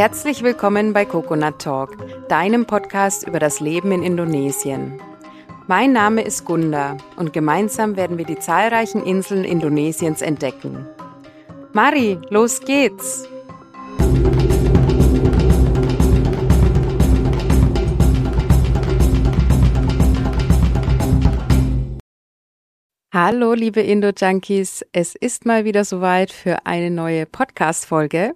Herzlich willkommen bei Coconut Talk, deinem Podcast über das Leben in Indonesien. Mein Name ist Gunda und gemeinsam werden wir die zahlreichen Inseln Indonesiens entdecken. Mari, los geht's! Hallo, liebe Indo-Junkies. Es ist mal wieder soweit für eine neue Podcast-Folge.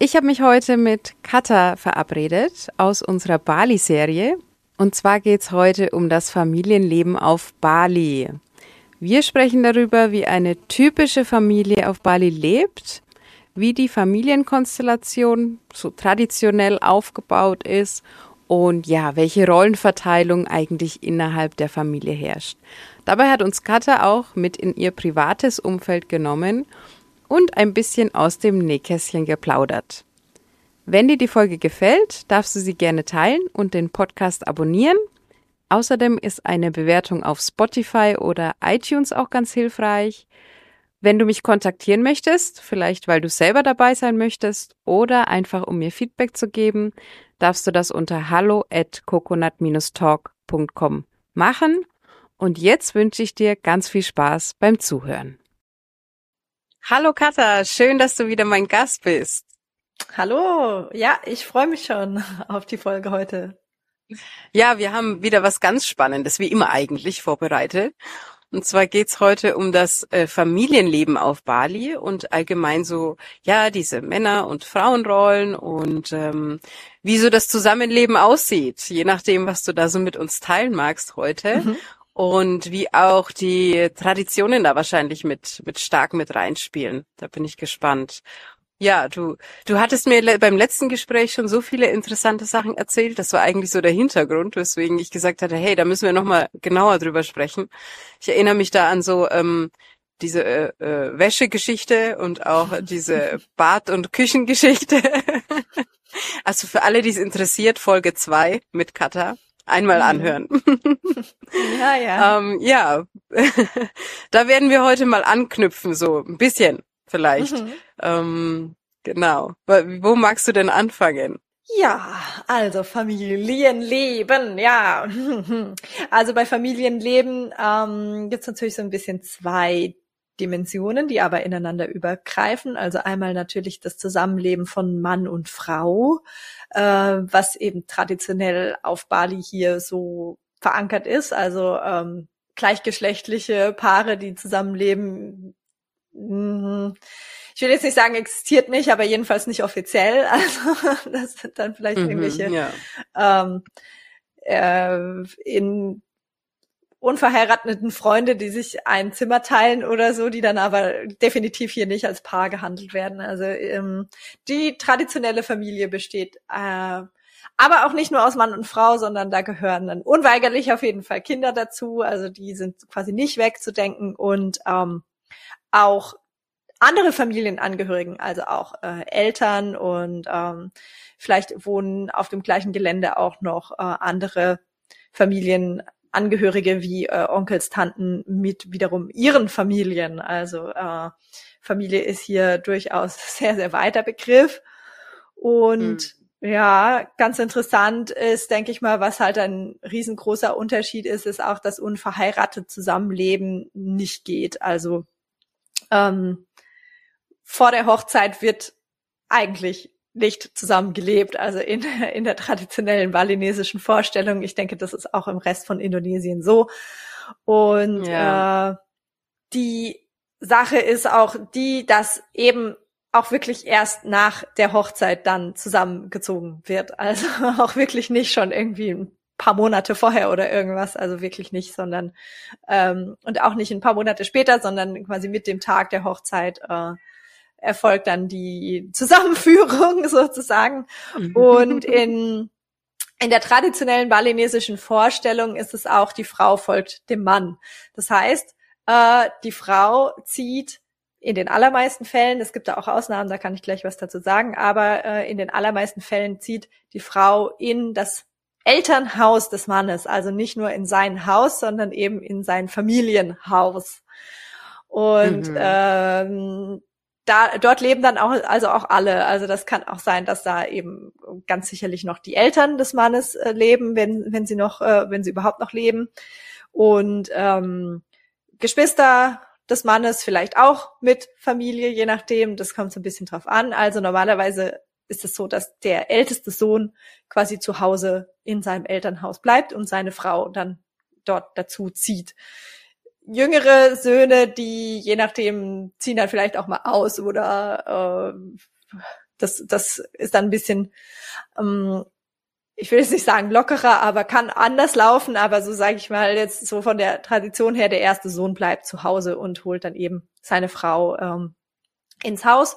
Ich habe mich heute mit Katha verabredet aus unserer Bali-Serie. Und zwar geht's heute um das Familienleben auf Bali. Wir sprechen darüber, wie eine typische Familie auf Bali lebt, wie die Familienkonstellation so traditionell aufgebaut ist und ja, welche Rollenverteilung eigentlich innerhalb der Familie herrscht. Dabei hat uns Katha auch mit in ihr privates Umfeld genommen und ein bisschen aus dem Nähkästchen geplaudert. Wenn dir die Folge gefällt, darfst du sie gerne teilen und den Podcast abonnieren. Außerdem ist eine Bewertung auf Spotify oder iTunes auch ganz hilfreich. Wenn du mich kontaktieren möchtest, vielleicht weil du selber dabei sein möchtest oder einfach um mir Feedback zu geben, darfst du das unter hallo at coconut-talk.com machen. Und jetzt wünsche ich dir ganz viel Spaß beim Zuhören. Hallo Katha, schön, dass du wieder mein Gast bist. Hallo, ja, ich freue mich schon auf die Folge heute. Ja, wir haben wieder was ganz Spannendes, wie immer eigentlich, vorbereitet. Und zwar geht's heute um das äh, Familienleben auf Bali und allgemein so, ja, diese Männer- und Frauenrollen und ähm, wie so das Zusammenleben aussieht, je nachdem, was du da so mit uns teilen magst heute. Mhm und wie auch die Traditionen da wahrscheinlich mit, mit stark mit reinspielen. Da bin ich gespannt. Ja, du, du hattest mir beim letzten Gespräch schon so viele interessante Sachen erzählt. Das war eigentlich so der Hintergrund, weswegen ich gesagt hatte, hey, da müssen wir nochmal genauer drüber sprechen. Ich erinnere mich da an so ähm, diese äh, äh, Wäschegeschichte und auch diese Bad- und Küchengeschichte. also für alle, die es interessiert, Folge zwei mit Kata einmal anhören. Ja, ja. ähm, ja, da werden wir heute mal anknüpfen, so ein bisschen vielleicht. Mhm. Ähm, genau. Wo magst du denn anfangen? Ja, also Familienleben, ja. Also bei Familienleben ähm, gibt es natürlich so ein bisschen zwei Dimensionen, die aber ineinander übergreifen. Also einmal natürlich das Zusammenleben von Mann und Frau, äh, was eben traditionell auf Bali hier so verankert ist. Also ähm, gleichgeschlechtliche Paare, die zusammenleben. Mh, ich will jetzt nicht sagen, existiert nicht, aber jedenfalls nicht offiziell. Also das sind dann vielleicht mhm, irgendwelche ja. ähm, äh, in unverheirateten Freunde, die sich ein Zimmer teilen oder so, die dann aber definitiv hier nicht als Paar gehandelt werden. Also ähm, die traditionelle Familie besteht äh, aber auch nicht nur aus Mann und Frau, sondern da gehören dann unweigerlich auf jeden Fall Kinder dazu. Also die sind quasi nicht wegzudenken und ähm, auch andere Familienangehörigen, also auch äh, Eltern und ähm, vielleicht wohnen auf dem gleichen Gelände auch noch äh, andere Familien Angehörige wie äh, Onkels, Tanten mit wiederum ihren Familien. Also äh, Familie ist hier durchaus sehr, sehr weiter Begriff. Und mhm. ja, ganz interessant ist, denke ich mal, was halt ein riesengroßer Unterschied ist, ist auch, dass unverheiratet Zusammenleben nicht geht. Also ähm, vor der Hochzeit wird eigentlich nicht zusammen gelebt, also in, in der traditionellen balinesischen Vorstellung. Ich denke, das ist auch im Rest von Indonesien so. Und ja. äh, die Sache ist auch die, dass eben auch wirklich erst nach der Hochzeit dann zusammengezogen wird. Also auch wirklich nicht schon irgendwie ein paar Monate vorher oder irgendwas, also wirklich nicht, sondern ähm, und auch nicht ein paar Monate später, sondern quasi mit dem Tag der Hochzeit äh, erfolgt dann die Zusammenführung sozusagen. Mhm. Und in, in der traditionellen balinesischen Vorstellung ist es auch, die Frau folgt dem Mann. Das heißt, äh, die Frau zieht in den allermeisten Fällen, es gibt da auch Ausnahmen, da kann ich gleich was dazu sagen, aber äh, in den allermeisten Fällen zieht die Frau in das Elternhaus des Mannes, also nicht nur in sein Haus, sondern eben in sein Familienhaus. Und mhm. ähm, da, dort leben dann auch, also auch alle. Also das kann auch sein, dass da eben ganz sicherlich noch die Eltern des Mannes äh, leben, wenn, wenn sie noch, äh, wenn sie überhaupt noch leben. Und ähm, Geschwister des Mannes vielleicht auch mit Familie, je nachdem. Das kommt so ein bisschen drauf an. Also normalerweise ist es so, dass der älteste Sohn quasi zu Hause in seinem Elternhaus bleibt und seine Frau dann dort dazu zieht. Jüngere Söhne, die je nachdem ziehen dann vielleicht auch mal aus oder äh, das, das ist dann ein bisschen ähm, ich will jetzt nicht sagen lockerer, aber kann anders laufen, aber so sage ich mal jetzt so von der Tradition her, der erste Sohn bleibt zu Hause und holt dann eben seine Frau ähm, ins Haus.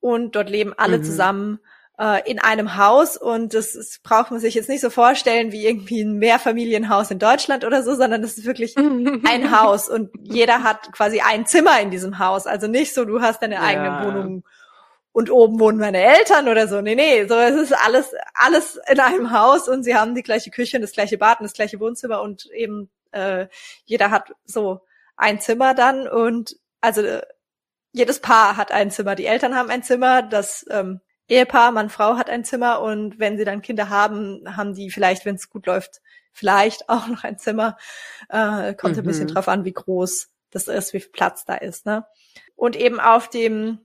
Und dort leben alle mhm. zusammen äh, in einem Haus und das, das braucht man sich jetzt nicht so vorstellen wie irgendwie ein Mehrfamilienhaus in Deutschland oder so, sondern das ist wirklich ein Haus und jeder hat quasi ein Zimmer in diesem Haus. Also nicht so, du hast deine ja. eigene Wohnung und oben wohnen meine Eltern oder so. Nee, nee, so es ist alles, alles in einem Haus und sie haben die gleiche Küche und das gleiche Bad und das gleiche Wohnzimmer und eben äh, jeder hat so ein Zimmer dann und also äh, jedes Paar hat ein Zimmer. Die Eltern haben ein Zimmer, das ähm, Ehepaar, Mann, Frau hat ein Zimmer und wenn sie dann Kinder haben, haben die vielleicht, wenn es gut läuft, vielleicht auch noch ein Zimmer. Äh, kommt mhm. ein bisschen mhm. drauf an, wie groß das ist, wie viel Platz da ist. Ne? Und eben auf dem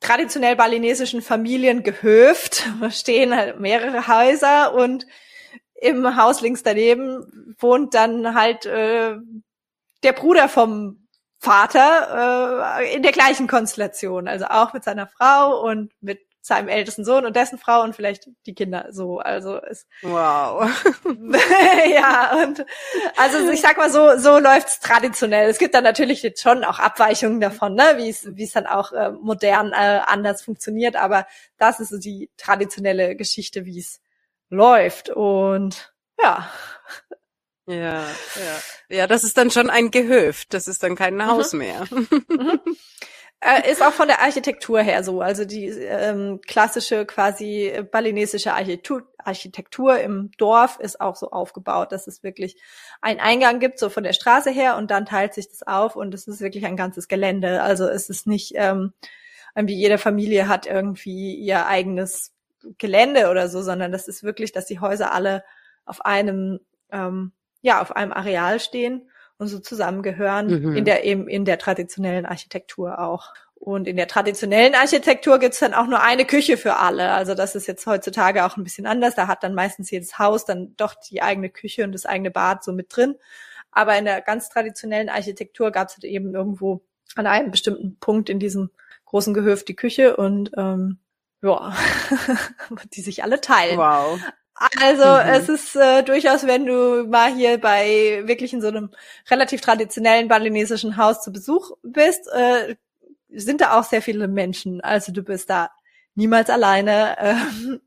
traditionell balinesischen Familien gehöft, stehen halt mehrere Häuser und im Haus links daneben wohnt dann halt äh, der Bruder vom Vater äh, in der gleichen Konstellation, also auch mit seiner Frau und mit seinem ältesten Sohn und dessen Frau und vielleicht die Kinder so. Also es Wow. ja, und also ich sag mal so, so läuft's traditionell. Es gibt dann natürlich jetzt schon auch Abweichungen davon, ne, wie es wie es dann auch äh, modern äh, anders funktioniert, aber das ist so die traditionelle Geschichte, wie es läuft und ja. Ja, ja. Ja, das ist dann schon ein Gehöft. Das ist dann kein mhm. Haus mehr. Mhm. Äh, ist auch von der Architektur her so. Also die ähm, klassische quasi balinesische Architektur, Architektur im Dorf ist auch so aufgebaut, dass es wirklich einen Eingang gibt, so von der Straße her, und dann teilt sich das auf und es ist wirklich ein ganzes Gelände. Also es ist nicht, ähm, wie jede Familie hat irgendwie ihr eigenes Gelände oder so, sondern das ist wirklich, dass die Häuser alle auf einem, ähm, ja, auf einem Areal stehen und so zusammengehören mhm. in der eben in der traditionellen Architektur auch. Und in der traditionellen Architektur gibt's dann auch nur eine Küche für alle. Also das ist jetzt heutzutage auch ein bisschen anders. Da hat dann meistens jedes Haus dann doch die eigene Küche und das eigene Bad so mit drin. Aber in der ganz traditionellen Architektur gab's halt eben irgendwo an einem bestimmten Punkt in diesem großen Gehöft die Küche und ähm, ja, die sich alle teilen. Wow. Also mhm. es ist äh, durchaus, wenn du mal hier bei wirklich in so einem relativ traditionellen balinesischen Haus zu Besuch bist, äh, sind da auch sehr viele Menschen. Also du bist da niemals alleine, äh,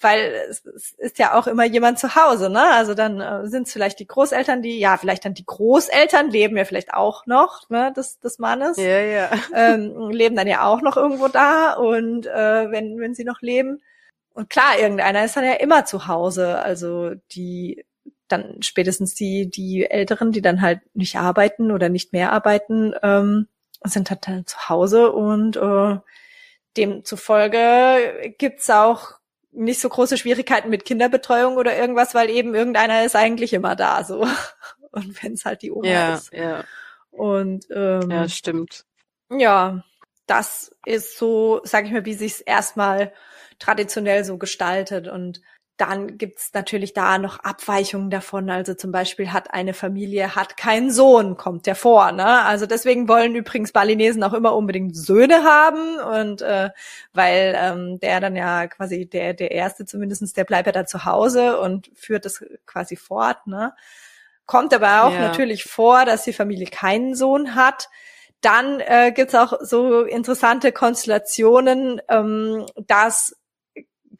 weil es, es, ist ja auch immer jemand zu Hause, ne? Also dann äh, sind es vielleicht die Großeltern, die, ja, vielleicht dann die Großeltern leben ja vielleicht auch noch, ne, des, des Mannes. Ja, ja. Ähm, leben dann ja auch noch irgendwo da und äh, wenn, wenn sie noch leben. Und klar, irgendeiner ist dann ja immer zu Hause. Also die dann spätestens die, die Älteren, die dann halt nicht arbeiten oder nicht mehr arbeiten, ähm, sind halt dann zu Hause und äh, demzufolge gibt's auch nicht so große Schwierigkeiten mit Kinderbetreuung oder irgendwas, weil eben irgendeiner ist eigentlich immer da so. Und wenn es halt die Oma ja, ist. Ja. Und ähm, ja, stimmt. Ja, das ist so, sag ich mal, wie sich's erstmal traditionell so gestaltet. Und dann gibt's natürlich da noch Abweichungen davon. Also zum Beispiel hat eine Familie hat keinen Sohn, kommt der vor. Ne? Also deswegen wollen übrigens Balinesen auch immer unbedingt Söhne haben und äh, weil ähm, der dann ja quasi der der erste zumindestens der bleibt ja da zu Hause und führt das quasi fort. Ne? Kommt aber auch ja. natürlich vor, dass die Familie keinen Sohn hat. Dann äh, gibt's auch so interessante Konstellationen, ähm, dass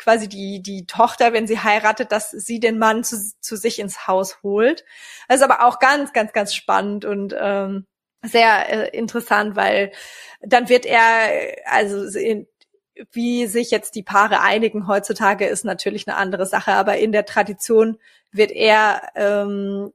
quasi die, die Tochter, wenn sie heiratet, dass sie den Mann zu, zu sich ins Haus holt. Das ist aber auch ganz, ganz, ganz spannend und ähm, sehr äh, interessant, weil dann wird er, also in, wie sich jetzt die Paare einigen heutzutage, ist natürlich eine andere Sache, aber in der Tradition wird er ähm,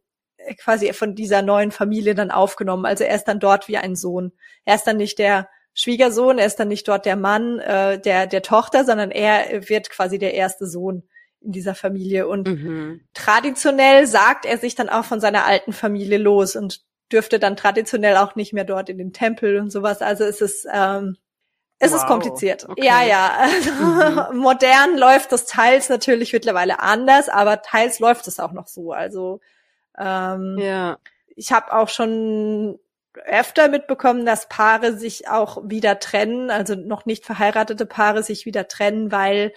quasi von dieser neuen Familie dann aufgenommen. Also er ist dann dort wie ein Sohn. Er ist dann nicht der Schwiegersohn, er ist dann nicht dort der Mann äh, der, der Tochter, sondern er wird quasi der erste Sohn in dieser Familie. Und mhm. traditionell sagt er sich dann auch von seiner alten Familie los und dürfte dann traditionell auch nicht mehr dort in den Tempel und sowas. Also es ist, ähm, es wow. ist kompliziert. Okay. Ja, ja. Also, mhm. Modern läuft das teils natürlich mittlerweile anders, aber teils läuft es auch noch so. Also ähm, ja. ich habe auch schon öfter mitbekommen, dass Paare sich auch wieder trennen, also noch nicht verheiratete Paare sich wieder trennen, weil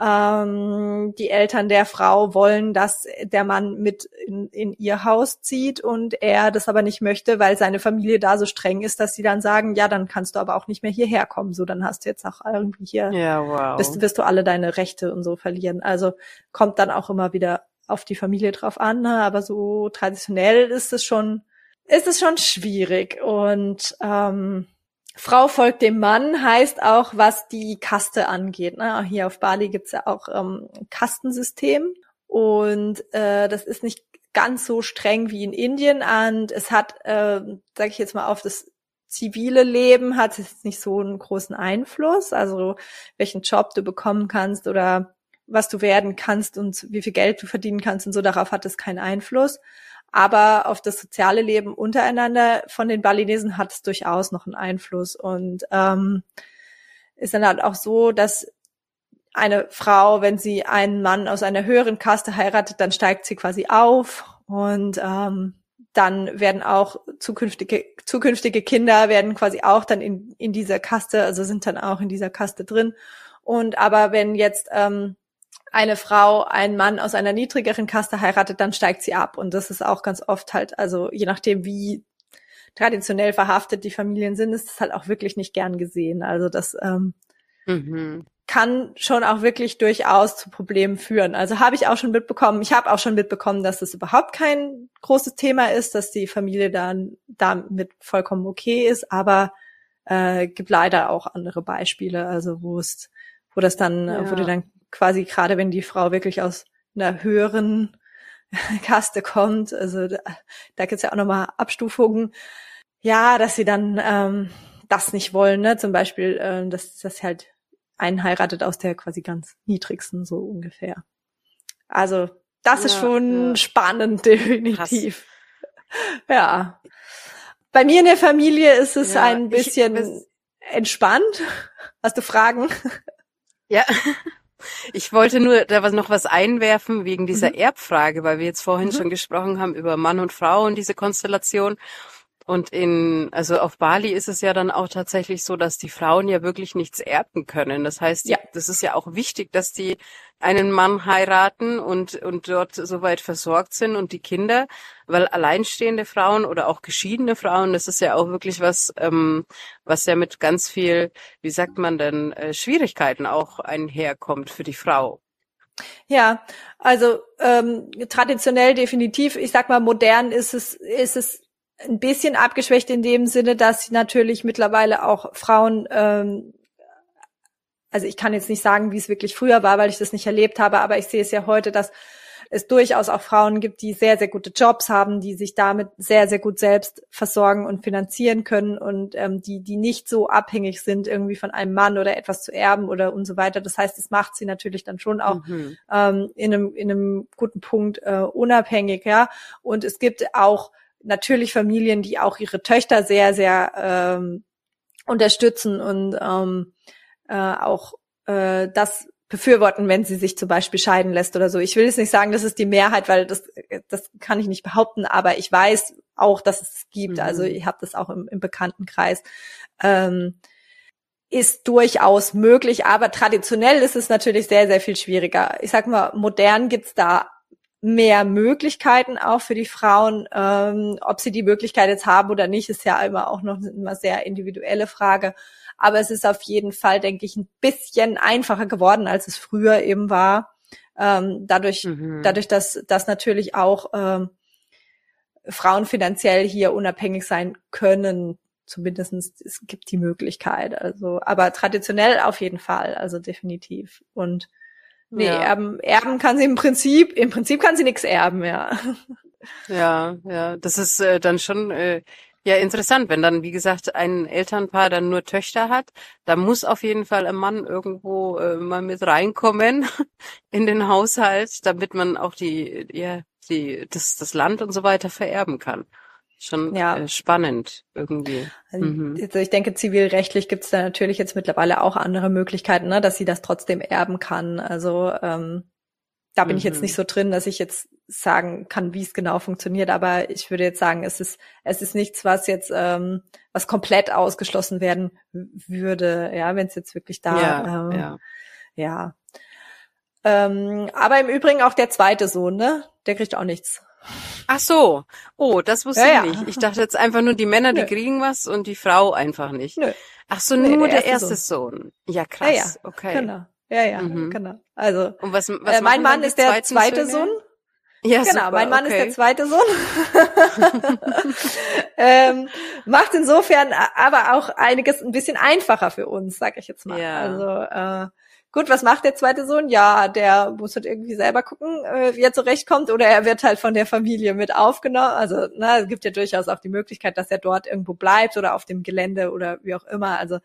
ähm, die Eltern der Frau wollen, dass der Mann mit in, in ihr Haus zieht und er das aber nicht möchte, weil seine Familie da so streng ist, dass sie dann sagen, ja, dann kannst du aber auch nicht mehr hierher kommen. So, dann hast du jetzt auch irgendwie hier, ja, wow. wirst, wirst du alle deine Rechte und so verlieren. Also kommt dann auch immer wieder auf die Familie drauf an, ne? aber so traditionell ist es schon, ist es schon schwierig und ähm, Frau folgt dem Mann heißt auch, was die Kaste angeht. Ne? Hier auf Bali gibt's ja auch ähm, Kastensystem und äh, das ist nicht ganz so streng wie in Indien und es hat, äh, sage ich jetzt mal, auf das zivile Leben hat es nicht so einen großen Einfluss. Also welchen Job du bekommen kannst oder was du werden kannst und wie viel Geld du verdienen kannst und so, darauf hat es keinen Einfluss. Aber auf das soziale Leben untereinander von den Balinesen hat es durchaus noch einen Einfluss. Und ähm, ist dann halt auch so, dass eine Frau, wenn sie einen Mann aus einer höheren Kaste heiratet, dann steigt sie quasi auf und ähm, dann werden auch zukünftige zukünftige Kinder werden quasi auch dann in in dieser Kaste, also sind dann auch in dieser Kaste drin. Und aber wenn jetzt ähm, eine Frau einen Mann aus einer niedrigeren Kaste heiratet, dann steigt sie ab. Und das ist auch ganz oft halt, also je nachdem, wie traditionell verhaftet die Familien sind, ist das halt auch wirklich nicht gern gesehen. Also das ähm, mhm. kann schon auch wirklich durchaus zu Problemen führen. Also habe ich auch schon mitbekommen, ich habe auch schon mitbekommen, dass das überhaupt kein großes Thema ist, dass die Familie dann damit vollkommen okay ist, aber äh, gibt leider auch andere Beispiele, also wo es, wo das dann, ja. wo du dann quasi gerade wenn die Frau wirklich aus einer höheren Kaste kommt, also da, da gibt's ja auch nochmal Abstufungen, ja, dass sie dann ähm, das nicht wollen, ne? Zum Beispiel, ähm, dass, sie halt einen heiratet aus der quasi ganz niedrigsten, so ungefähr. Also, das ja, ist schon ja. spannend, definitiv. Krass. Ja. Bei mir in der Familie ist es ja, ein bisschen ich, entspannt. Hast du Fragen? Ja. Ich wollte nur da was, noch was einwerfen wegen dieser mhm. Erbfrage, weil wir jetzt vorhin mhm. schon gesprochen haben über Mann und Frau und diese Konstellation. Und in, also auf Bali ist es ja dann auch tatsächlich so, dass die Frauen ja wirklich nichts erben können. Das heißt, ja. das ist ja auch wichtig, dass die einen Mann heiraten und, und dort soweit versorgt sind und die Kinder, weil alleinstehende Frauen oder auch geschiedene Frauen, das ist ja auch wirklich was, ähm, was ja mit ganz viel, wie sagt man denn, äh, Schwierigkeiten auch einherkommt für die Frau. Ja, also ähm, traditionell definitiv. Ich sag mal, modern ist es ist es ein bisschen abgeschwächt in dem Sinne, dass natürlich mittlerweile auch Frauen, ähm, also ich kann jetzt nicht sagen, wie es wirklich früher war, weil ich das nicht erlebt habe, aber ich sehe es ja heute, dass es durchaus auch Frauen gibt, die sehr, sehr gute Jobs haben, die sich damit sehr, sehr gut selbst versorgen und finanzieren können und ähm, die, die nicht so abhängig sind, irgendwie von einem Mann oder etwas zu erben oder und so weiter. Das heißt, es macht sie natürlich dann schon auch mhm. ähm, in, einem, in einem guten Punkt äh, unabhängig, ja. Und es gibt auch natürlich Familien, die auch ihre Töchter sehr, sehr ähm, unterstützen und ähm, äh, auch äh, das befürworten, wenn sie sich zum Beispiel scheiden lässt oder so. Ich will jetzt nicht sagen, das ist die Mehrheit, weil das, das kann ich nicht behaupten, aber ich weiß auch, dass es gibt. Mhm. Also ich habe das auch im, im Bekanntenkreis. Ähm, ist durchaus möglich, aber traditionell ist es natürlich sehr, sehr viel schwieriger. Ich sag mal, modern gibt's da mehr Möglichkeiten auch für die Frauen. Ähm, ob sie die Möglichkeit jetzt haben oder nicht, ist ja immer auch noch eine sehr individuelle Frage. Aber es ist auf jeden Fall, denke ich, ein bisschen einfacher geworden, als es früher eben war. Ähm, dadurch, mhm. dadurch, dass, dass natürlich auch ähm, Frauen finanziell hier unabhängig sein können. Zumindestens es gibt die Möglichkeit. Also, aber traditionell auf jeden Fall, also definitiv. Und Nee, ja. erben, erben kann sie im Prinzip, im Prinzip kann sie nichts erben, ja. Ja, ja, das ist äh, dann schon äh, Ja, interessant, wenn dann, wie gesagt, ein Elternpaar dann nur Töchter hat, da muss auf jeden Fall ein Mann irgendwo äh, mal mit reinkommen in den Haushalt, damit man auch die, ja, die, das, das Land und so weiter vererben kann. Schon ja. äh, spannend irgendwie. Also, mhm. also ich denke, zivilrechtlich gibt es da natürlich jetzt mittlerweile auch andere Möglichkeiten, ne, dass sie das trotzdem erben kann. Also ähm, da bin mhm. ich jetzt nicht mhm. so drin, dass ich jetzt sagen kann, wie es genau funktioniert, aber ich würde jetzt sagen, es ist es ist nichts, was jetzt ähm, was komplett ausgeschlossen werden würde, ja, wenn es jetzt wirklich da ja, ähm, ja. ja. Ähm, aber im Übrigen auch der zweite Sohn, ne? Der kriegt auch nichts. Ach so. Oh, das wusste ja, ich nicht. Ich dachte jetzt einfach nur, die Männer, die Nö. kriegen was und die Frau einfach nicht. Nö. Ach so, nur nee, der, der, erste, Sohn. Sohn. Ja, krass. Ja, okay. Genau. Ja, ja, mhm. genau. Also und was, was äh, mein Mann ist der zweite? Sohn. Ja, genau, super, mein Mann okay. ist der zweite Sohn. ähm, macht insofern aber auch einiges ein bisschen einfacher für uns, sag ich jetzt mal. Ja. Also äh, gut, was macht der zweite Sohn? Ja, der muss halt irgendwie selber gucken, äh, wie er zurechtkommt, oder er wird halt von der Familie mit aufgenommen. Also na, es gibt ja durchaus auch die Möglichkeit, dass er dort irgendwo bleibt oder auf dem Gelände oder wie auch immer. Also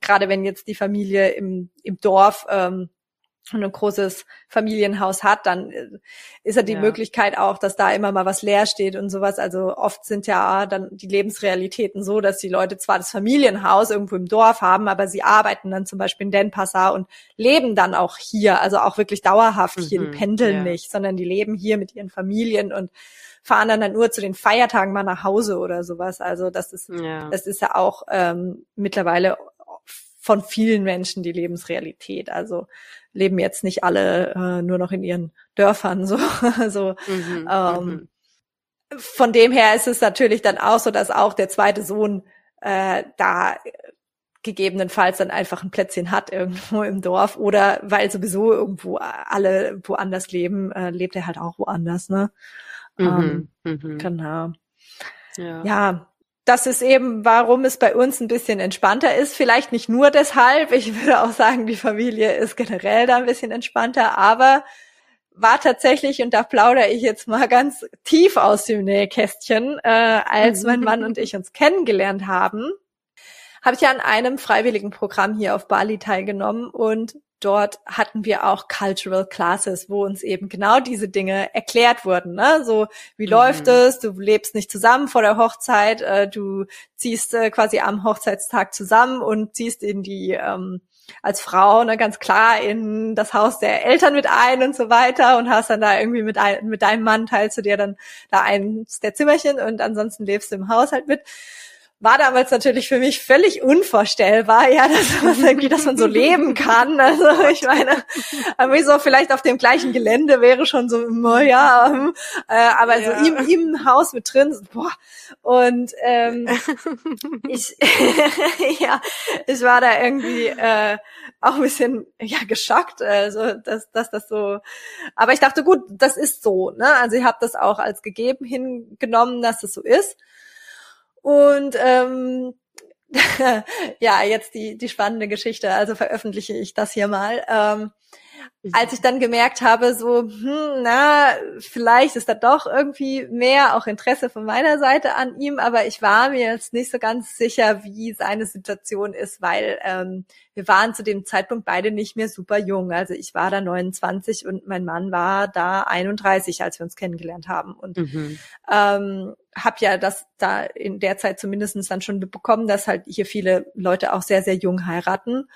gerade wenn jetzt die Familie im, im Dorf ähm, ein großes Familienhaus hat, dann äh, ist ja die ja. Möglichkeit auch, dass da immer mal was leer steht und sowas. Also oft sind ja dann die Lebensrealitäten so, dass die Leute zwar das Familienhaus irgendwo im Dorf haben, aber sie arbeiten dann zum Beispiel in Denpasar und leben dann auch hier, also auch wirklich dauerhaft hier, die mhm. pendeln ja. nicht, sondern die leben hier mit ihren Familien und fahren dann, dann nur zu den Feiertagen mal nach Hause oder sowas. Also das ist, ja. das ist ja auch ähm, mittlerweile von vielen Menschen die Lebensrealität. Also leben jetzt nicht alle äh, nur noch in ihren Dörfern so. so mhm, ähm, mhm. von dem her ist es natürlich dann auch so, dass auch der zweite Sohn äh, da gegebenenfalls dann einfach ein Plätzchen hat irgendwo im Dorf oder weil sowieso irgendwo alle woanders leben, äh, lebt er halt auch woanders, ne? Mhm, ähm, mhm. Genau. Ja. ja, das ist eben, warum es bei uns ein bisschen entspannter ist. Vielleicht nicht nur deshalb. Ich würde auch sagen, die Familie ist generell da ein bisschen entspannter, aber war tatsächlich, und da plaudere ich jetzt mal ganz tief aus dem Nähkästchen, äh, als mein Mann und ich uns kennengelernt haben, habe ich ja an einem freiwilligen Programm hier auf Bali teilgenommen und dort hatten wir auch Cultural Classes, wo uns eben genau diese Dinge erklärt wurden. Ne? So, wie mhm. läuft es? Du lebst nicht zusammen vor der Hochzeit, äh, du ziehst äh, quasi am Hochzeitstag zusammen und ziehst in die ähm, als Frau ne, ganz klar in das Haus der Eltern mit ein und so weiter und hast dann da irgendwie mit, ein, mit deinem Mann teilst du dir dann da eins der Zimmerchen und ansonsten lebst du im Haushalt mit war damals natürlich für mich völlig unvorstellbar, ja, dass, irgendwie, dass man so leben kann. Also ich meine, irgendwie so vielleicht auf dem gleichen Gelände wäre schon so, ja, ähm, äh, aber ja. so im, im Haus mit drin, boah. Und ähm, ich, ja, ich war da irgendwie äh, auch ein bisschen ja geschockt, also dass, dass das so. Aber ich dachte, gut, das ist so. Ne? Also ich habe das auch als gegeben hingenommen, dass das so ist. Und ähm, ja, jetzt die, die spannende Geschichte, also veröffentliche ich das hier mal. Ähm, als ich dann gemerkt habe, so, hm, na, vielleicht ist da doch irgendwie mehr auch Interesse von meiner Seite an ihm, aber ich war mir jetzt nicht so ganz sicher, wie seine Situation ist, weil ähm, wir waren zu dem Zeitpunkt beide nicht mehr super jung. Also ich war da 29 und mein Mann war da 31, als wir uns kennengelernt haben. Und mhm. ähm, habe ja das da in der Zeit zumindest dann schon bekommen, dass halt hier viele Leute auch sehr, sehr jung heiraten.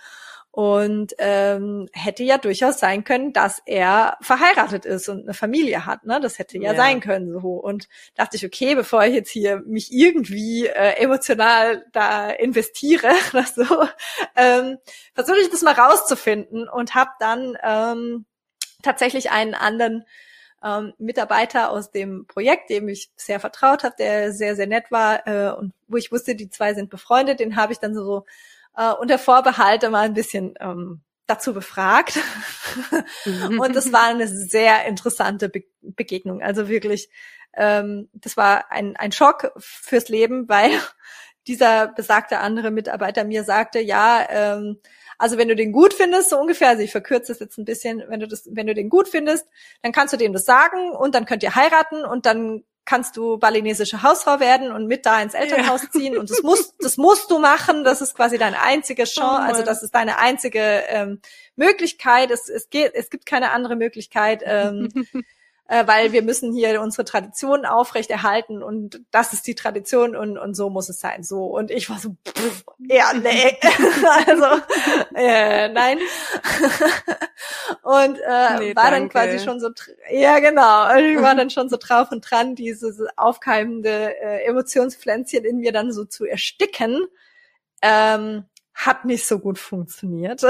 Und ähm, hätte ja durchaus sein können, dass er verheiratet ist und eine Familie hat. Ne? Das hätte ja, ja. sein können so. Und dachte ich, okay, bevor ich jetzt hier mich irgendwie äh, emotional da investiere oder so, ähm, versuche ich das mal rauszufinden und habe dann ähm, tatsächlich einen anderen ähm, Mitarbeiter aus dem Projekt, dem ich sehr vertraut habe, der sehr, sehr nett war äh, und wo ich wusste, die zwei sind befreundet, den habe ich dann so äh, unter Vorbehalte mal ein bisschen ähm, dazu befragt. Mhm. und das war eine sehr interessante Be Begegnung. Also wirklich, ähm, das war ein, ein Schock fürs Leben, weil dieser besagte andere Mitarbeiter mir sagte, ja, ähm, also wenn du den gut findest, so ungefähr, also ich verkürze es jetzt ein bisschen, wenn du das, wenn du den gut findest, dann kannst du dem das sagen und dann könnt ihr heiraten und dann kannst du balinesische Hausfrau werden und mit da ins Elternhaus ziehen und das musst, das musst du machen. Das ist quasi deine einzige Chance, also das ist deine einzige ähm, Möglichkeit. Es, es geht, es gibt keine andere Möglichkeit. Ähm, äh, weil wir müssen hier unsere Tradition aufrechterhalten und das ist die Tradition und, und so muss es sein. So. Und ich war so, pff, ja, nee. also, äh, nein. und äh, nee, war dann quasi schon so, ja genau, ich war dann schon so drauf und dran, dieses aufkeimende äh, Emotionspflänzchen in mir dann so zu ersticken. Ähm, hat nicht so gut funktioniert.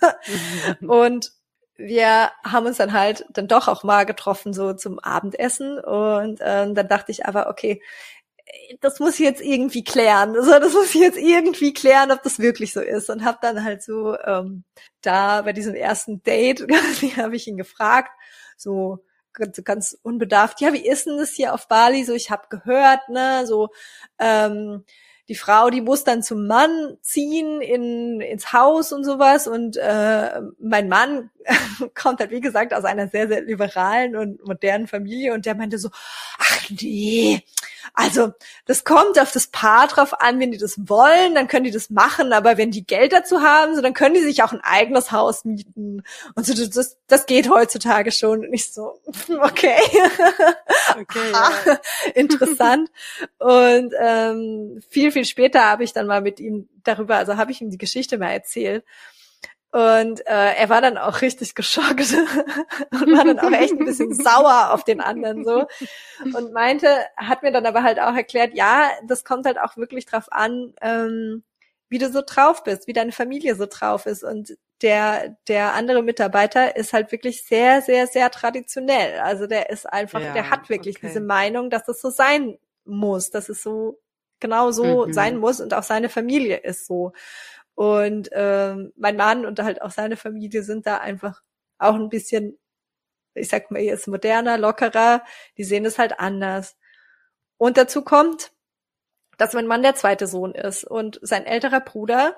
und wir haben uns dann halt dann doch auch mal getroffen, so zum Abendessen. Und ähm, dann dachte ich aber, okay, das muss ich jetzt irgendwie klären. Also das muss ich jetzt irgendwie klären, ob das wirklich so ist. Und habe dann halt so ähm, da bei diesem ersten Date, habe ich ihn gefragt, so ganz, ganz unbedarft, ja, wie ist denn das hier auf Bali? So, ich habe gehört, ne, so ähm, die Frau, die muss dann zum Mann ziehen in, ins Haus und sowas. Und äh, mein Mann kommt halt, wie gesagt, aus einer sehr, sehr liberalen und modernen Familie und der meinte so, ach nee, also das kommt auf das Paar drauf an, wenn die das wollen, dann können die das machen, aber wenn die Geld dazu haben, so dann können die sich auch ein eigenes Haus mieten. Und so das, das geht heutzutage schon. Und ich so, okay. okay ja. Interessant. und ähm, viel, viel später habe ich dann mal mit ihm darüber, also habe ich ihm die Geschichte mal erzählt. Und äh, er war dann auch richtig geschockt und war dann auch echt ein bisschen sauer auf den anderen so und meinte, hat mir dann aber halt auch erklärt, ja, das kommt halt auch wirklich drauf an, ähm, wie du so drauf bist, wie deine Familie so drauf ist. Und der, der andere Mitarbeiter ist halt wirklich sehr, sehr, sehr traditionell. Also der ist einfach, ja, der hat wirklich okay. diese Meinung, dass es so sein muss, dass es so genau so mhm. sein muss und auch seine Familie ist so. Und ähm, mein Mann und halt auch seine Familie sind da einfach auch ein bisschen, ich sag mal jetzt moderner, lockerer. Die sehen es halt anders. Und dazu kommt, dass mein Mann der zweite Sohn ist und sein älterer Bruder,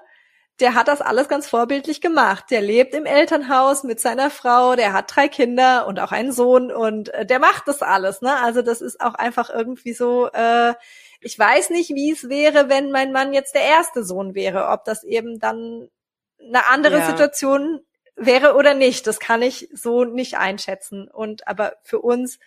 der hat das alles ganz vorbildlich gemacht. Der lebt im Elternhaus mit seiner Frau, der hat drei Kinder und auch einen Sohn und äh, der macht das alles. Ne? Also das ist auch einfach irgendwie so, äh, ich weiß nicht, wie es wäre, wenn mein Mann jetzt der erste Sohn wäre, ob das eben dann eine andere ja. Situation wäre oder nicht. Das kann ich so nicht einschätzen. Und aber für uns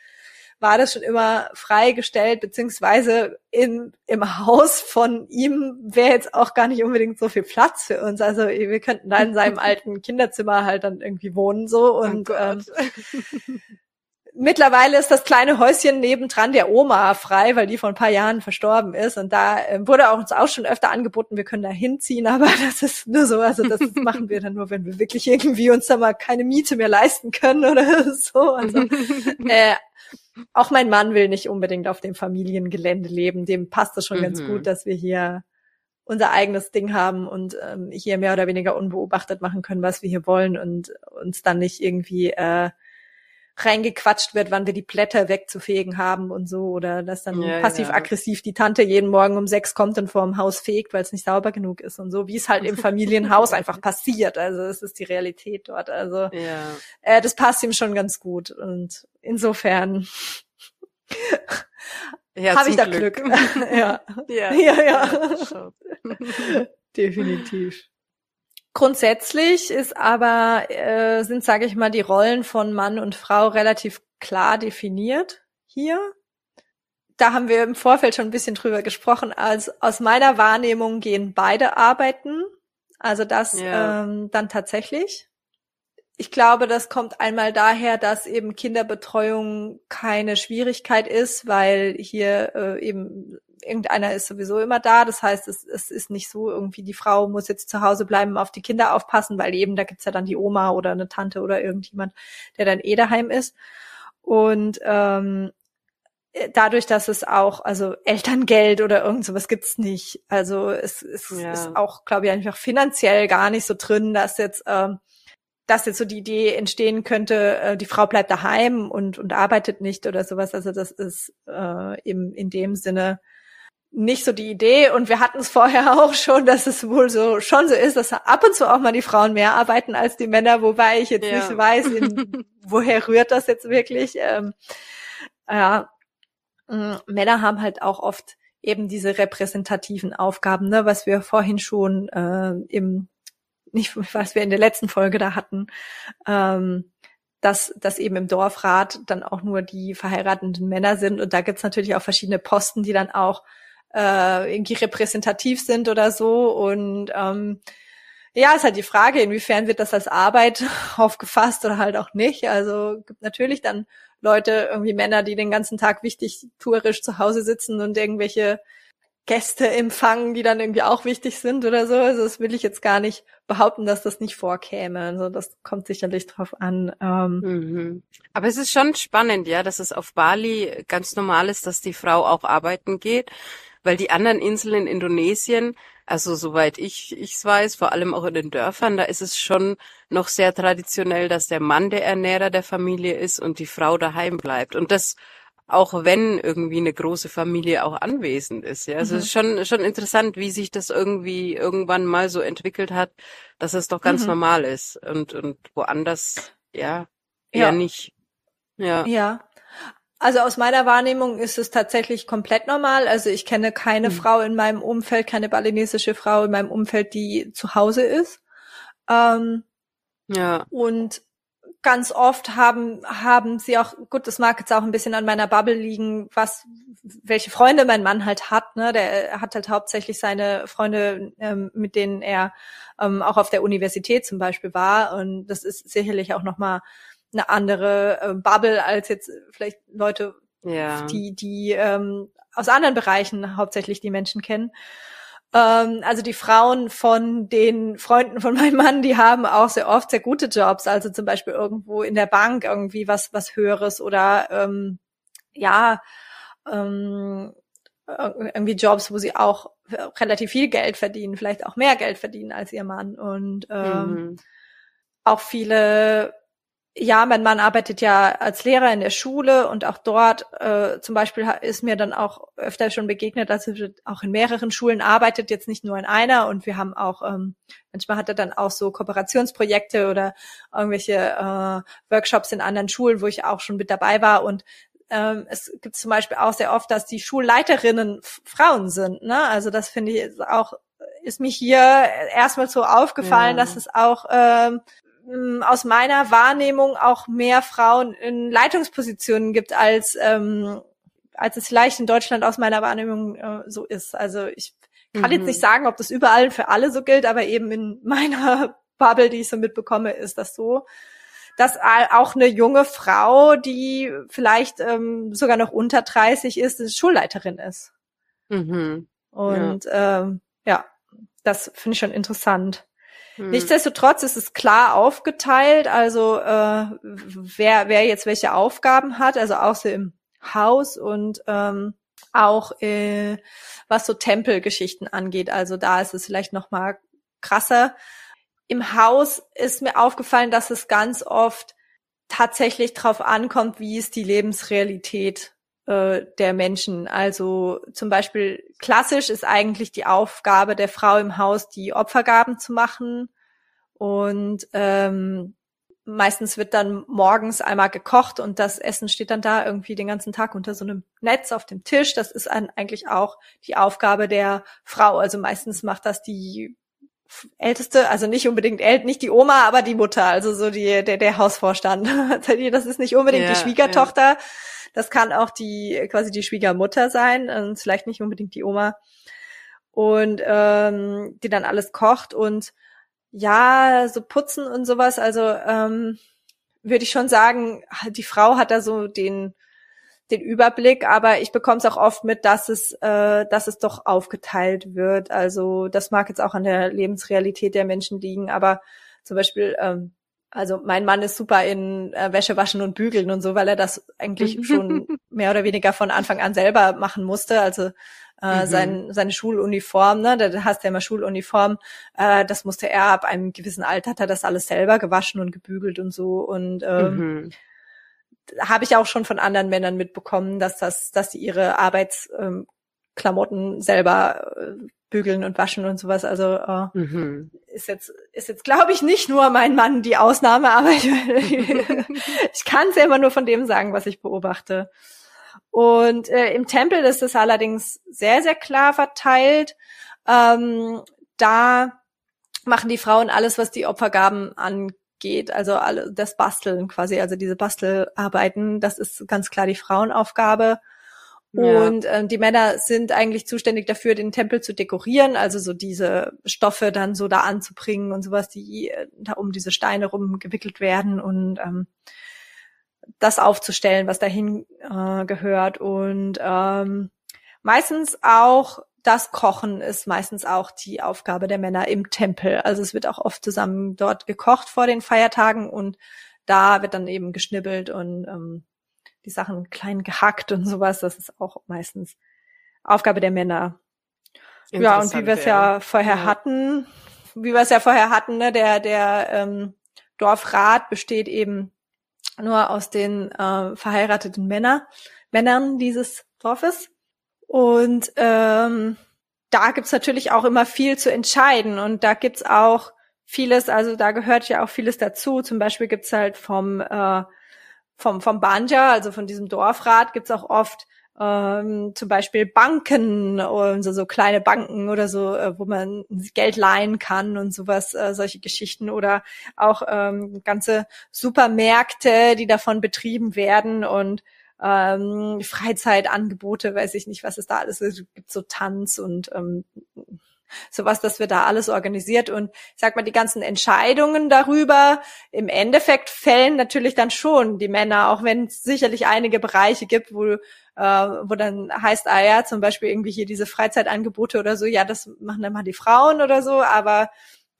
war das schon immer freigestellt, beziehungsweise in, im Haus von ihm wäre jetzt auch gar nicht unbedingt so viel Platz für uns. Also wir könnten da in seinem alten Kinderzimmer halt dann irgendwie wohnen so und oh ähm, mittlerweile ist das kleine Häuschen nebendran der Oma frei, weil die vor ein paar Jahren verstorben ist. Und da äh, wurde auch uns auch schon öfter angeboten, wir können da hinziehen, aber das ist nur so, also das machen wir dann nur, wenn wir wirklich irgendwie uns da mal keine Miete mehr leisten können oder so. Also, äh, auch mein Mann will nicht unbedingt auf dem Familiengelände leben. Dem passt es schon mhm. ganz gut, dass wir hier unser eigenes Ding haben und ähm, hier mehr oder weniger unbeobachtet machen können, was wir hier wollen und uns dann nicht irgendwie äh, reingequatscht wird, wann wir die Blätter wegzufegen haben und so oder dass dann ja, passiv-aggressiv die Tante jeden Morgen um sechs kommt und vor dem Haus fegt, weil es nicht sauber genug ist und so, wie es halt im Familienhaus einfach passiert. Also es ist die Realität dort. Also ja. äh, das passt ihm schon ganz gut und insofern ja, habe ich da Glück. Glück. ja. ja, ja, ja. Definitiv. Grundsätzlich ist aber, äh, sind, sage ich mal, die Rollen von Mann und Frau relativ klar definiert hier. Da haben wir im Vorfeld schon ein bisschen drüber gesprochen. Als aus meiner Wahrnehmung gehen beide arbeiten. Also das ja. ähm, dann tatsächlich. Ich glaube, das kommt einmal daher, dass eben Kinderbetreuung keine Schwierigkeit ist, weil hier äh, eben irgendeiner ist sowieso immer da. Das heißt, es, es ist nicht so, irgendwie die Frau muss jetzt zu Hause bleiben, auf die Kinder aufpassen, weil eben da gibt's ja dann die Oma oder eine Tante oder irgendjemand, der dann eh daheim ist. Und ähm, dadurch, dass es auch, also Elterngeld oder irgend sowas gibt's nicht. Also es, es ja. ist auch, glaube ich, einfach finanziell gar nicht so drin, dass jetzt ähm, dass jetzt so die Idee entstehen könnte, äh, die Frau bleibt daheim und, und arbeitet nicht oder sowas. Also das ist äh, im, in dem Sinne nicht so die Idee und wir hatten es vorher auch schon, dass es wohl so schon so ist, dass ab und zu auch mal die Frauen mehr arbeiten als die Männer, wobei ich jetzt ja. nicht weiß, in, woher rührt das jetzt wirklich. Ähm, ja, Mm, Männer haben halt auch oft eben diese repräsentativen Aufgaben, ne, was wir vorhin schon äh, im, nicht was wir in der letzten Folge da hatten, ähm, dass, dass eben im Dorfrat dann auch nur die verheirateten Männer sind. Und da gibt's natürlich auch verschiedene Posten, die dann auch äh, irgendwie repräsentativ sind oder so. Und ähm, ja, ist halt die Frage, inwiefern wird das als Arbeit aufgefasst oder halt auch nicht. Also gibt natürlich dann Leute, irgendwie Männer, die den ganzen Tag wichtig tourisch zu Hause sitzen und irgendwelche Gäste empfangen, die dann irgendwie auch wichtig sind oder so. Also das will ich jetzt gar nicht behaupten, dass das nicht vorkäme. Also das kommt sicherlich drauf an. Ähm. Mhm. Aber es ist schon spannend, ja, dass es auf Bali ganz normal ist, dass die Frau auch arbeiten geht, weil die anderen Inseln in Indonesien also soweit ich ich's weiß, vor allem auch in den Dörfern, da ist es schon noch sehr traditionell, dass der Mann der Ernährer der Familie ist und die Frau daheim bleibt. Und das auch wenn irgendwie eine große Familie auch anwesend ist. Ja, also mhm. es ist schon schon interessant, wie sich das irgendwie irgendwann mal so entwickelt hat, dass es doch ganz mhm. normal ist und und woanders ja eher ja. nicht. Ja. Ja. Also aus meiner Wahrnehmung ist es tatsächlich komplett normal. Also ich kenne keine mhm. Frau in meinem Umfeld, keine balinesische Frau in meinem Umfeld, die zu Hause ist. Ähm, ja. Und ganz oft haben, haben sie auch, gut, das mag jetzt auch ein bisschen an meiner Bubble liegen, was, welche Freunde mein Mann halt hat, ne, der hat halt hauptsächlich seine Freunde, ähm, mit denen er ähm, auch auf der Universität zum Beispiel war und das ist sicherlich auch nochmal eine andere äh, Bubble als jetzt vielleicht Leute, ja. die, die ähm, aus anderen Bereichen hauptsächlich die Menschen kennen. Ähm, also die Frauen von den Freunden von meinem Mann, die haben auch sehr oft sehr gute Jobs, also zum Beispiel irgendwo in der Bank irgendwie was, was Höheres oder ähm, ja, ähm, irgendwie Jobs, wo sie auch relativ viel Geld verdienen, vielleicht auch mehr Geld verdienen als ihr Mann und ähm, mhm. auch viele ja, mein Mann arbeitet ja als Lehrer in der Schule und auch dort äh, zum Beispiel ist mir dann auch öfter schon begegnet, dass er auch in mehreren Schulen arbeitet, jetzt nicht nur in einer. Und wir haben auch, ähm, manchmal hat er dann auch so Kooperationsprojekte oder irgendwelche äh, Workshops in anderen Schulen, wo ich auch schon mit dabei war. Und ähm, es gibt zum Beispiel auch sehr oft, dass die Schulleiterinnen Frauen sind. Ne? Also das finde ich auch ist mir hier erstmal so aufgefallen, ja. dass es auch ähm, aus meiner Wahrnehmung auch mehr Frauen in Leitungspositionen gibt, als, ähm, als es vielleicht in Deutschland aus meiner Wahrnehmung äh, so ist. Also ich kann mhm. jetzt nicht sagen, ob das überall für alle so gilt, aber eben in meiner Bubble, die ich so mitbekomme, ist das so dass auch eine junge Frau, die vielleicht ähm, sogar noch unter 30 ist, Schulleiterin ist. Mhm. Und ja, ähm, ja das finde ich schon interessant. Hm. Nichtsdestotrotz ist es klar aufgeteilt, also äh, wer, wer jetzt welche Aufgaben hat, also so im Haus und ähm, auch äh, was so Tempelgeschichten angeht. Also da ist es vielleicht noch mal krasser. Im Haus ist mir aufgefallen, dass es ganz oft tatsächlich drauf ankommt, wie ist die Lebensrealität äh, der Menschen. Also zum Beispiel klassisch ist eigentlich die Aufgabe der Frau im Haus, die Opfergaben zu machen. Und ähm, meistens wird dann morgens einmal gekocht und das Essen steht dann da irgendwie den ganzen Tag unter so einem Netz auf dem Tisch. Das ist eigentlich auch die Aufgabe der Frau. Also meistens macht das die älteste, also nicht unbedingt ält, nicht die Oma, aber die Mutter, also so die der der Hausvorstand. das ist nicht unbedingt ja, die Schwiegertochter, ja. Das kann auch die quasi die Schwiegermutter sein und vielleicht nicht unbedingt die Oma. Und ähm, die dann alles kocht und ja, so putzen und sowas. Also ähm, würde ich schon sagen, die Frau hat da so den den Überblick, aber ich bekomme es auch oft mit, dass es, äh, dass es doch aufgeteilt wird. Also das mag jetzt auch an der Lebensrealität der Menschen liegen, aber zum Beispiel ähm, also mein Mann ist super in äh, Wäsche waschen und bügeln und so, weil er das eigentlich schon mehr oder weniger von Anfang an selber machen musste. Also äh, mhm. sein, seine Schuluniform, ne, da hast du ja immer Schuluniform, äh, das musste er ab einem gewissen Alter, hat er das alles selber gewaschen und gebügelt und so. Und ähm, mhm. habe ich auch schon von anderen Männern mitbekommen, dass das, dass sie ihre Arbeitsklamotten ähm, selber äh, bügeln und waschen und sowas. Also äh, mhm. ist jetzt ist jetzt glaube ich nicht nur mein Mann die Ausnahme, aber ich, ich kann es ja immer nur von dem sagen, was ich beobachte. Und äh, im Tempel ist es allerdings sehr, sehr klar verteilt. Ähm, da machen die Frauen alles, was die Opfergaben angeht, also alle, das Basteln quasi, also diese Bastelarbeiten, das ist ganz klar die Frauenaufgabe. Und äh, die Männer sind eigentlich zuständig dafür, den Tempel zu dekorieren, also so diese Stoffe dann so da anzubringen und sowas, die äh, da um diese Steine rum gewickelt werden und ähm, das aufzustellen, was dahin äh, gehört. Und ähm, meistens auch das Kochen ist meistens auch die Aufgabe der Männer im Tempel. Also es wird auch oft zusammen dort gekocht vor den Feiertagen und da wird dann eben geschnibbelt und ähm, die Sachen klein gehackt und sowas. Das ist auch meistens Aufgabe der Männer. Ja, und wie wir es ja. ja vorher ja. hatten, wie wir es ja vorher hatten, ne, der, der ähm, Dorfrat besteht eben nur aus den äh, verheirateten Männer, Männern dieses Dorfes. Und ähm, da gibt's natürlich auch immer viel zu entscheiden und da gibt's auch vieles, also da gehört ja auch vieles dazu. Zum Beispiel gibt's halt vom äh, vom vom Banja, also von diesem Dorfrat, gibt's auch oft ähm, zum Beispiel Banken und so, so kleine Banken oder so, äh, wo man Geld leihen kann und sowas, äh, solche Geschichten oder auch ähm, ganze Supermärkte, die davon betrieben werden und ähm, Freizeitangebote, weiß ich nicht, was es da alles ist. Gibt so Tanz und ähm, sowas, dass wir da alles organisiert und sag mal, die ganzen Entscheidungen darüber im Endeffekt fällen natürlich dann schon die Männer, auch wenn es sicherlich einige Bereiche gibt, wo, äh, wo dann heißt, ah ja, zum Beispiel irgendwie hier diese Freizeitangebote oder so, ja, das machen dann mal die Frauen oder so, aber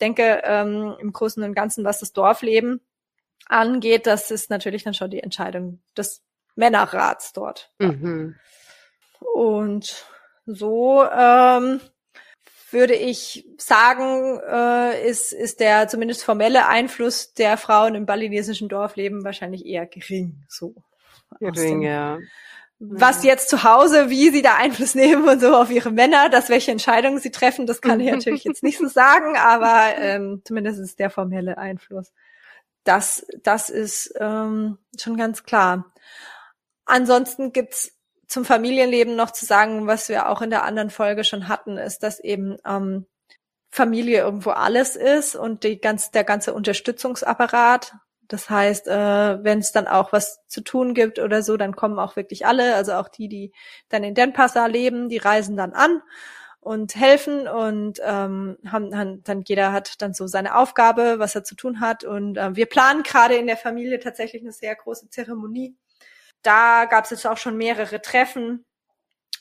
denke ähm, im Großen und Ganzen, was das Dorfleben angeht, das ist natürlich dann schon die Entscheidung des Männerrats dort. Mhm. Und so ähm, würde ich sagen, äh, ist, ist der zumindest formelle Einfluss der Frauen im balinesischen Dorfleben wahrscheinlich eher gering. So. Gering, ja. Was jetzt zu Hause, wie sie da Einfluss nehmen und so auf ihre Männer, dass welche Entscheidungen sie treffen, das kann ich natürlich jetzt nicht so sagen, aber ähm, zumindest ist der formelle Einfluss. Das, das ist ähm, schon ganz klar. Ansonsten gibt's zum Familienleben noch zu sagen, was wir auch in der anderen Folge schon hatten, ist, dass eben ähm, Familie irgendwo alles ist und die ganz, der ganze Unterstützungsapparat. Das heißt, äh, wenn es dann auch was zu tun gibt oder so, dann kommen auch wirklich alle, also auch die, die dann in Denpasar leben, die reisen dann an und helfen und ähm, haben, haben dann jeder hat dann so seine Aufgabe, was er zu tun hat und äh, wir planen gerade in der Familie tatsächlich eine sehr große Zeremonie da gab es jetzt auch schon mehrere Treffen,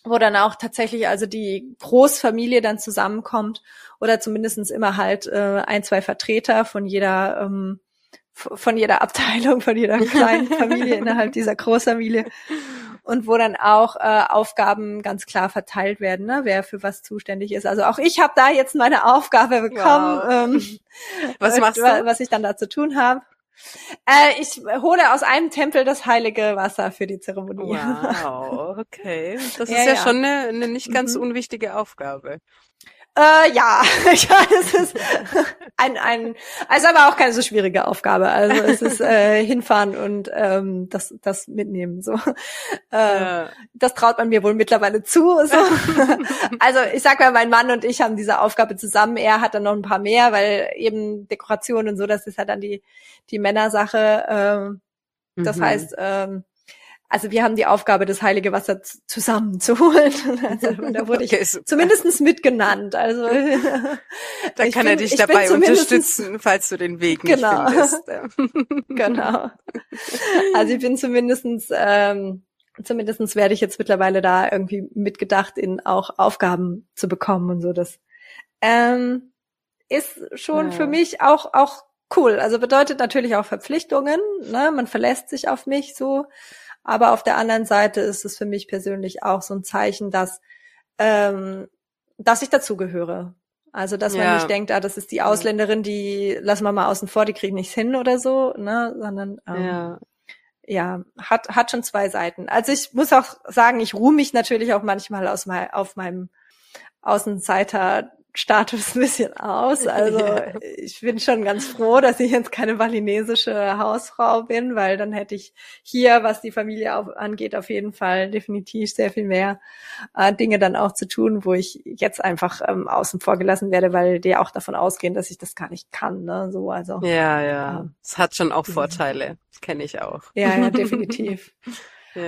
wo dann auch tatsächlich also die Großfamilie dann zusammenkommt oder zumindestens immer halt äh, ein, zwei Vertreter von jeder ähm, von jeder Abteilung, von jeder kleinen Familie innerhalb dieser Großfamilie und wo dann auch äh, Aufgaben ganz klar verteilt werden, ne, wer für was zuständig ist. Also auch ich habe da jetzt meine Aufgabe bekommen, wow. ähm, was, machst du? was ich dann da zu tun habe. Äh, ich hole aus einem Tempel das heilige Wasser für die Zeremonie. Wow, okay. Das ja, ist ja, ja, schon eine, eine nicht ganz mhm. unwichtige Aufgabe. Äh, ja, ja, es ist ein, ein, also aber auch keine so schwierige Aufgabe. Also es ist äh, hinfahren und ähm, das, das mitnehmen. So, äh, das traut man mir wohl mittlerweile zu. So. also ich sag mal, mein Mann und ich haben diese Aufgabe zusammen. Er hat dann noch ein paar mehr, weil eben Dekoration und so, das ist halt dann die die Männersache. Ähm, das mhm. heißt, ähm, also wir haben die Aufgabe, das heilige Wasser zusammenzuholen. Also, da wurde ich okay, zumindest mitgenannt. Also da kann bin, er dich dabei unterstützen, falls du den Weg nicht genau. findest. genau. Also ich bin zumindestens ähm, zumindestens werde ich jetzt mittlerweile da irgendwie mitgedacht, in auch Aufgaben zu bekommen und so. Das ähm, ist schon ja. für mich auch auch cool. Also bedeutet natürlich auch Verpflichtungen. Ne? Man verlässt sich auf mich so. Aber auf der anderen Seite ist es für mich persönlich auch so ein Zeichen, dass, ähm, dass ich dazugehöre. Also, dass ja. man nicht denkt, ah, das ist die Ausländerin, die lassen wir mal außen vor, die kriegen nichts hin oder so, ne, sondern ähm, ja. ja, hat, hat schon zwei Seiten. Also ich muss auch sagen, ich ruhe mich natürlich auch manchmal aus mein, auf meinem Außenseiter Status ein bisschen aus. Also ja. ich bin schon ganz froh, dass ich jetzt keine balinesische Hausfrau bin, weil dann hätte ich hier, was die Familie auf, angeht, auf jeden Fall definitiv sehr viel mehr äh, Dinge dann auch zu tun, wo ich jetzt einfach ähm, außen vor gelassen werde, weil die auch davon ausgehen, dass ich das gar nicht kann. Ne? So, also, ja, ja. Es hat schon auch Vorteile. Kenne ich auch. Ja, ja, definitiv.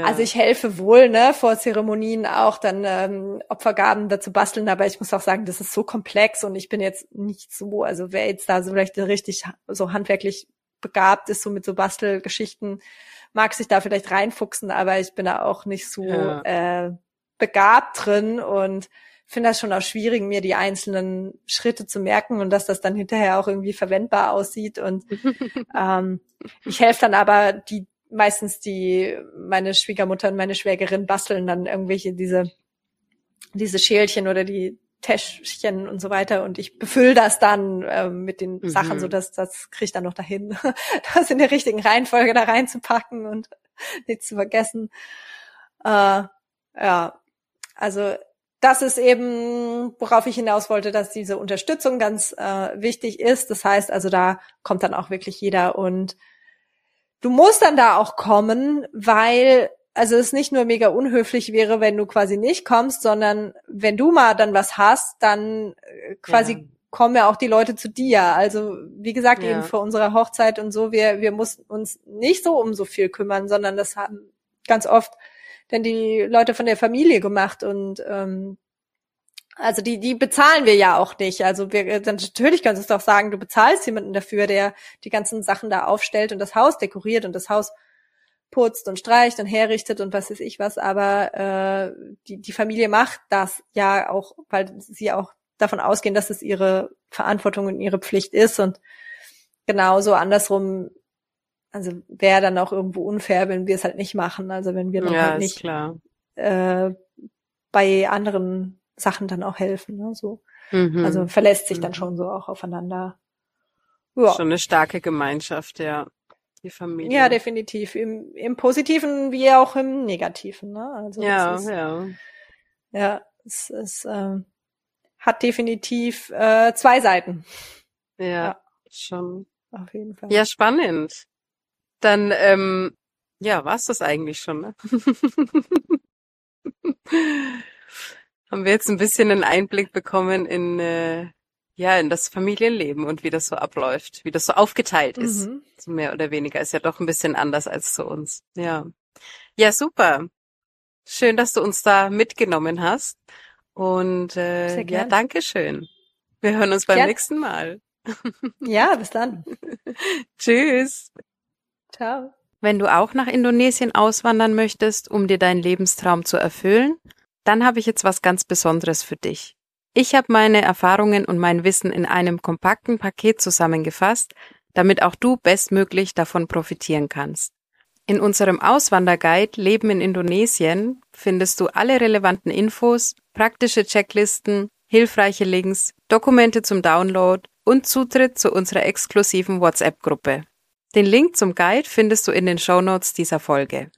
Also ich helfe wohl, ne, vor Zeremonien auch dann ähm, Opfergaben dazu basteln, aber ich muss auch sagen, das ist so komplex und ich bin jetzt nicht so, also wer jetzt da so vielleicht richtig so handwerklich begabt ist, so mit so Bastelgeschichten, mag sich da vielleicht reinfuchsen, aber ich bin da auch nicht so ja. äh, begabt drin und finde das schon auch schwierig, mir die einzelnen Schritte zu merken und dass das dann hinterher auch irgendwie verwendbar aussieht. Und ähm, ich helfe dann aber die meistens die, meine Schwiegermutter und meine Schwägerin basteln dann irgendwelche diese, diese Schälchen oder die Täschchen und so weiter und ich befülle das dann äh, mit den mhm. Sachen, so dass das kriege ich dann noch dahin, das in der richtigen Reihenfolge da reinzupacken und nichts zu vergessen. Äh, ja, also das ist eben, worauf ich hinaus wollte, dass diese Unterstützung ganz äh, wichtig ist. Das heißt also, da kommt dann auch wirklich jeder und du musst dann da auch kommen, weil also es nicht nur mega unhöflich wäre, wenn du quasi nicht kommst, sondern wenn du mal dann was hast, dann äh, quasi ja. kommen ja auch die Leute zu dir. Also wie gesagt, ja. eben vor unserer Hochzeit und so, wir, wir mussten uns nicht so um so viel kümmern, sondern das haben ganz oft denn die Leute von der Familie gemacht und ähm, also die, die bezahlen wir ja auch nicht. Also wir, dann natürlich kannst du es doch sagen, du bezahlst jemanden dafür, der die ganzen Sachen da aufstellt und das Haus dekoriert und das Haus putzt und streicht und herrichtet und was weiß ich was. Aber äh, die, die Familie macht das ja auch, weil sie auch davon ausgehen, dass es ihre Verantwortung und ihre Pflicht ist. Und genauso andersrum, also wäre dann auch irgendwo unfair, wenn wir es halt nicht machen. Also wenn wir ja, halt nicht äh, bei anderen Sachen dann auch helfen. Ne? So. Mhm. Also verlässt sich dann mhm. schon so auch aufeinander. Ja. Schon eine starke Gemeinschaft, ja. Die Familie. Ja, definitiv. Im, im Positiven wie auch im Negativen. Ne? Also ja, ist, ja. Ja, es, es äh, hat definitiv äh, zwei Seiten. Ja, ja, schon. Auf jeden Fall. Ja, spannend. Dann, ähm, ja, war's das eigentlich schon, ne? haben wir jetzt ein bisschen einen Einblick bekommen in äh, ja in das Familienleben und wie das so abläuft, wie das so aufgeteilt ist, mhm. so mehr oder weniger. Ist ja doch ein bisschen anders als zu uns. Ja, ja super. Schön, dass du uns da mitgenommen hast und äh, ja, danke schön. Wir hören uns beim Gern. nächsten Mal. Ja, bis dann. Tschüss. Ciao. Wenn du auch nach Indonesien auswandern möchtest, um dir deinen Lebenstraum zu erfüllen, dann habe ich jetzt was ganz Besonderes für dich. Ich habe meine Erfahrungen und mein Wissen in einem kompakten Paket zusammengefasst, damit auch du bestmöglich davon profitieren kannst. In unserem Auswanderguide Leben in Indonesien findest du alle relevanten Infos, praktische Checklisten, hilfreiche Links, Dokumente zum Download und Zutritt zu unserer exklusiven WhatsApp-Gruppe. Den Link zum Guide findest du in den Shownotes dieser Folge.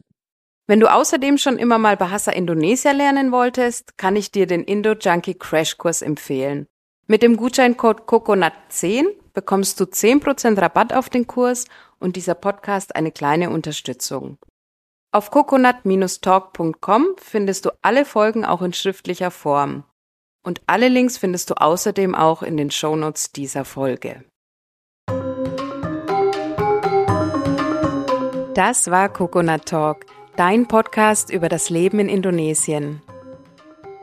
Wenn du außerdem schon immer mal Bahasa Indonesia lernen wolltest, kann ich dir den Indo Junkie Crashkurs empfehlen. Mit dem Gutscheincode COCONUT10 bekommst du 10% Rabatt auf den Kurs und dieser Podcast eine kleine Unterstützung. Auf coconut-talk.com findest du alle Folgen auch in schriftlicher Form. Und alle Links findest du außerdem auch in den Shownotes dieser Folge. Das war Coconut Talk dein Podcast über das Leben in Indonesien.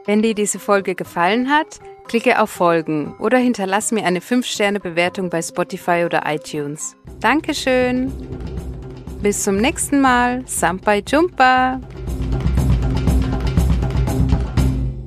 Wenn dir diese Folge gefallen hat, klicke auf Folgen oder hinterlass mir eine 5-Sterne-Bewertung bei Spotify oder iTunes. Dankeschön. Bis zum nächsten Mal. Sampai Jumpa.